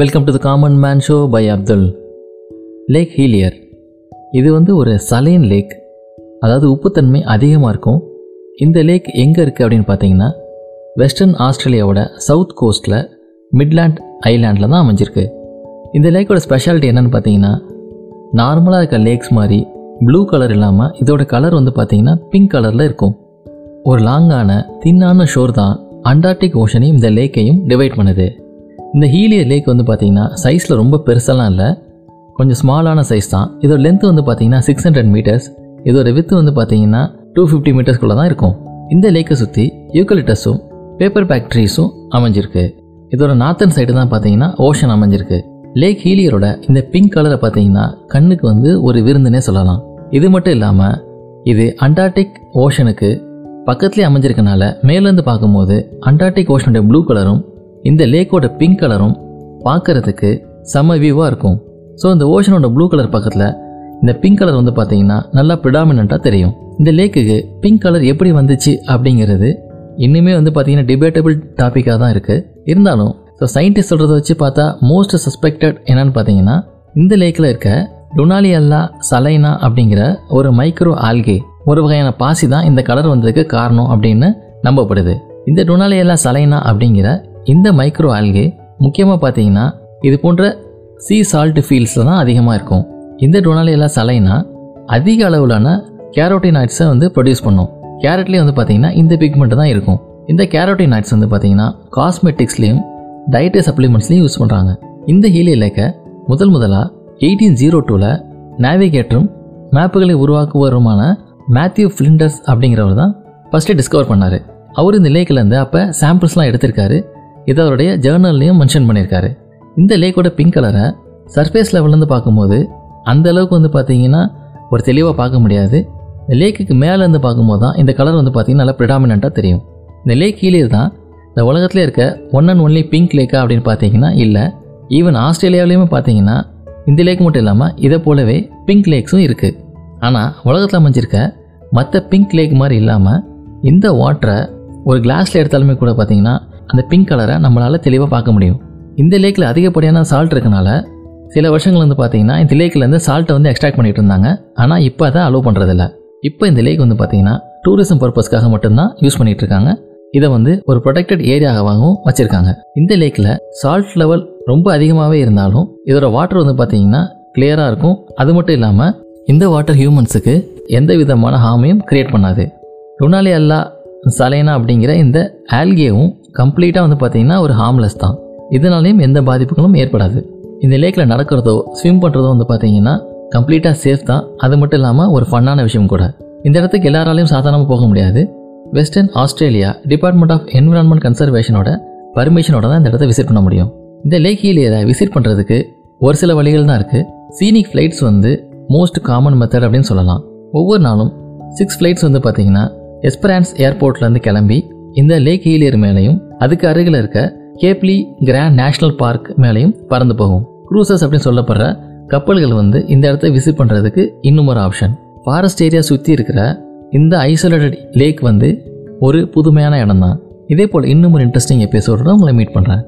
Welcome to the common man show by Abdul lakh ஹீலியர் இது வந்து ஒரு சலைன் லேக் அதாவது உப்புத்தன்மை அதிகமாக இருக்கும். இந்த லேக் எங்கே இருக்குது அப்படின்னு பார்த்தீங்கன்னா வெஸ்டர்ன் ஆஸ்திரேலியாவோட சவுத் கோஸ்ட்டில் மிட்லாண்ட் ஐலாண்டில் தான் அமைஞ்சிருக்கு. இந்த லேக்கோட ஸ்பெஷாலிட்டி என்னென்னு பார்த்தீங்கன்னா நார்மலாக இருக்க லேக்ஸ் மாதிரி ப்ளூ கலர் இல்லாமல் இதோட கலர் வந்து பார்த்தீங்கன்னா பிங்க் கலரில் இருக்கும். ஒரு லாங்கான தின்னான ஷோர் தான் அண்டார்டிக் ஓஷனையும் இந்த லேக்கையும் டிவைட் பண்ணுது. இந்த ஹீலியர் லேக் வந்து பார்த்தீங்கன்னா சைஸில் ரொம்ப பெருசெல்லாம் இல்லை. கொஞ்சம் ஸ்மாலான சைஸ் தான். இதோட லென்த் வந்து பார்த்தீங்கன்னா சிக்ஸ் ஹண்ட்ரட் மீட்டர்ஸ் இதோட வித்து வந்து பார்த்தீங்கன்னா டூ ஃபிஃப்டி மீட்டர்ஸ்குள்ளே தான் இருக்கும். இந்த லேக்கை சுற்றி யூக்கலிட்டஸும் பேப்பர் ஃபேக்ட்ரிஸும் அமைஞ்சிருக்கு. இதோட நார்த்தன் சைடு தான் பார்த்தீங்கன்னா ஓஷன் அமைஞ்சிருக்கு. லேக் ஹீலியரோட இந்த பிங்க் கலரை பார்த்தீங்கன்னா கண்ணுக்கு வந்து ஒரு விருந்துனே சொல்லலாம். இது மட்டும் இல்லாமல் இது அண்டார்டிக் ஓஷனுக்கு பக்கத்துலேயே அமைஞ்சிருக்கனால மேலேருந்து பார்க்கும்போது அண்டார்டிக் ஓஷனோட ப்ளூ கலரும் இந்த லேக்கோட பிங்க் கலரும் பார்க்கறதுக்கு செம்ம வியூவாக இருக்கும். ஸோ இந்த ஓஷனோட ப்ளூ கலர் பக்கத்தில் இந்த பிங்க் கலர் வந்து பார்த்தீங்கன்னா நல்லா ப்ரிடாமினண்ட்டாக தெரியும். இந்த லேக்குக்கு பிங்க் கலர் எப்படி வந்துச்சு அப்படிங்கிறது இன்னுமே வந்து பார்த்தீங்கன்னா டிபேட்டபிள் டாப்பிக்காக தான் இருக்குது இருந்தாலும் ஸோ சயின்டிஸ்ட் சொல்கிறத வச்சு பார்த்தா மோஸ்ட் சஸ்பெக்டட் என்னன்னு பார்த்தீங்கன்னா இந்த லேக்கில் இருக்க டொனாலியல்லா சலைனா அப்படிங்கிற ஒரு மைக்ரோ ஆல்கே ஒரு வகையான பாசி தான் இந்த கலர் வந்ததுக்கு காரணம் அப்படின்னு நம்பப்படுது. இந்த டொனாலியல்லா சலைனா அப்படிங்கிற இந்த மைக்ரோ ஆல்கே முக்கியமாக பார்த்தீங்கன்னா இது போன்ற சீ சால்ட் ஃபீல்ட்ஸில் தான் அதிகமாக இருக்கும். இந்த டொனாலியலா சலைனா அதிக அளவிலான கேரோட்டினாய்ட்ஸை வந்து ப்ரொடியூஸ் பண்ணும். கேரட்லேயே வந்து பார்த்தீங்கன்னா இந்த பிக்மெண்ட் தான் இருக்கும். இந்த கேரோட்டினாய்ட்ஸ் வந்து பார்த்தீங்கன்னா காஸ்மெட்டிக்ஸ்லேயும் டயட்டரி சப்ளிமெண்ட்ஸ்லையும் யூஸ் பண்ணுறாங்க இந்த ஹீலிய லேக்கை முதல் முதலாக எயிட்டீன் ஜீரோ டூவில் நேவிகேட்டரும் மேப்புகளை உருவாக்குவருமான மேத்யூ ஃபிளிண்டர்ஸ் அப்படிங்கிறவர் தான் ஃபஸ்ட்டு டிஸ்கவர் பண்ணார். அவர் இந்த லேக்கிலேருந்து அப்போ சாம்பிள்ஸ்லாம் எடுத்திருக்காரு. இதை அவருடைய ஜேர்னல்லையும் மென்ஷன் பண்ணியிருக்காரு. இந்த லேக்கோட பிங்க் கலரை சர்ஃபேஸ் லெவல்லேருந்து பார்க்கும்போது அந்த அளவுக்கு வந்து பார்த்தீங்கன்னா ஒரு தெளிவாக பார்க்க முடியாது. இந்த லேக்குக்கு மேலேருந்து பார்க்கும்போது தான் இந்த கலர் வந்து பார்த்தீங்கன்னா நல்லா ப்ரிடாமினண்ட்டாக தெரியும். இந்த லேக் கீழே தான் இந்த உலகத்தில் இருக்க ஒன் அண்ட் ஒன்லி பிங்க் லேக்கா அப்படின்னு பார்த்தீங்கன்னா இல்லை. ஈவன் ஆஸ்திரேலியாவிலையுமே பார்த்தீங்கன்னா இந்த லேக் மட்டும் இல்லாமல் இதை போலவே பிங்க் லேக்ஸும் இருக்குது ஆனால் உலகத்தில் அமைஞ்சிருக்க மற்ற பிங்க் லேக் மாதிரி இல்லாமல் இந்த வாட்டரை ஒரு கிளாஸில் எடுத்தாலுமே கூட பார்த்தீங்கன்னா அந்த பிங்க் கலரை நம்மளால் தெளிவாக பார்க்க முடியும். இந்த லேக்கில் அதிகப்படியான சால்ட் இருக்கனால சில வருஷங்கள் வந்து பார்த்தீங்கன்னா இந்த லேக்கிலேருந்து சால்ட்டை வந்து எக்ஸ்ட்ராக்ட் பண்ணிட்டு இருந்தாங்க. ஆனால் இப்போ அதை அலோவ் பண்ணுறதில்ல இப்போ இந்த லேக் வந்து பார்த்தீங்கன்னா டூரிசம் பர்பஸ்க்காக மட்டும்தான் யூஸ் பண்ணிகிட்டு இருக்காங்க. இதை வந்து ஒரு ப்ரொடெக்டட் ஏரியாவாகவும் வச்சுருக்காங்க. இந்த லேக்கில் சால்ட் லெவல் ரொம்ப அதிகமாகவே இருந்தாலும் இதோட வாட்டர் வந்து பார்த்தீங்கன்னா கிளியராக இருக்கும். அது மட்டும் இல்லாமல் இந்த வாட்டர் ஹியூமன்ஸுக்கு எந்த விதமான ஹாமையும் கிரியேட் பண்ணாது. ருணாலி அல்லா சலேனா அப்படிங்கிற இந்த ஆல்கேவும் கம்ப்ளீட்டாக வந்து பார்த்தீங்கன்னா ஒரு ஹார்ம்லெஸ் தான். இதனாலையும் எந்த பாதிப்புகளும் ஏற்படாது. இந்த லேக்கில் நடக்கிறதோ ஸ்விம் பண்ணுறதோ வந்து பார்த்தீங்கன்னா கம்ப்ளீட்டாக சேஃப் தான். அது மட்டும் இல்லாமல் ஒரு ஃபன்னான விஷயம் கூட. இந்த இடத்துக்கு எல்லாராலையும் சாதாரணமாக போக முடியாது. Western Australia department of environment கன்சர்வேஷனோட பர்மிஷனோட தான் இந்த இடத்த விசிட் பண்ண முடியும். இந்த லேக் ஹீலியரை விசிட் பண்ணுறதுக்கு ஒரு சில வழிகள் தான் இருக்குது சீனிக் ஃப்ளைட்ஸ் வந்து மோஸ்ட் காமன் மெத்தட் அப்படின்னு சொல்லலாம். ஒவ்வொரு நாளும் சிக்ஸ் ஃப்ளைட்ஸ் வந்து பார்த்தீங்கன்னா எஸ்பரான்ஸ் ஏர்போர்ட்லேருந்து கிளம்பி இந்த லேக் ஹீலியர் மேலேயும் அதுக்கு அருகில் இருக்க கேப்லி கிராண்ட் நேஷனல் பார்க் மேலேயும் பறந்து போகும். க்ரூசஸ் அப்படின்னு சொல்லப்படுற கப்பல்கள் வந்து இந்த இடத்த விசிட் பண்ணுறதுக்கு இன்னும் ஒரு ஆப்ஷன் ஃபாரஸ்ட் ஏரியா சுற்றி இருக்கிற இந்த ஐசோலேட்டட் லேக் வந்து ஒரு புதுமையான இடம் தான் இதே போல் இன்னும் ஒரு இன்ட்ரெஸ்டிங் எபிசோட உங்களை மீட் பண்ணுறேன்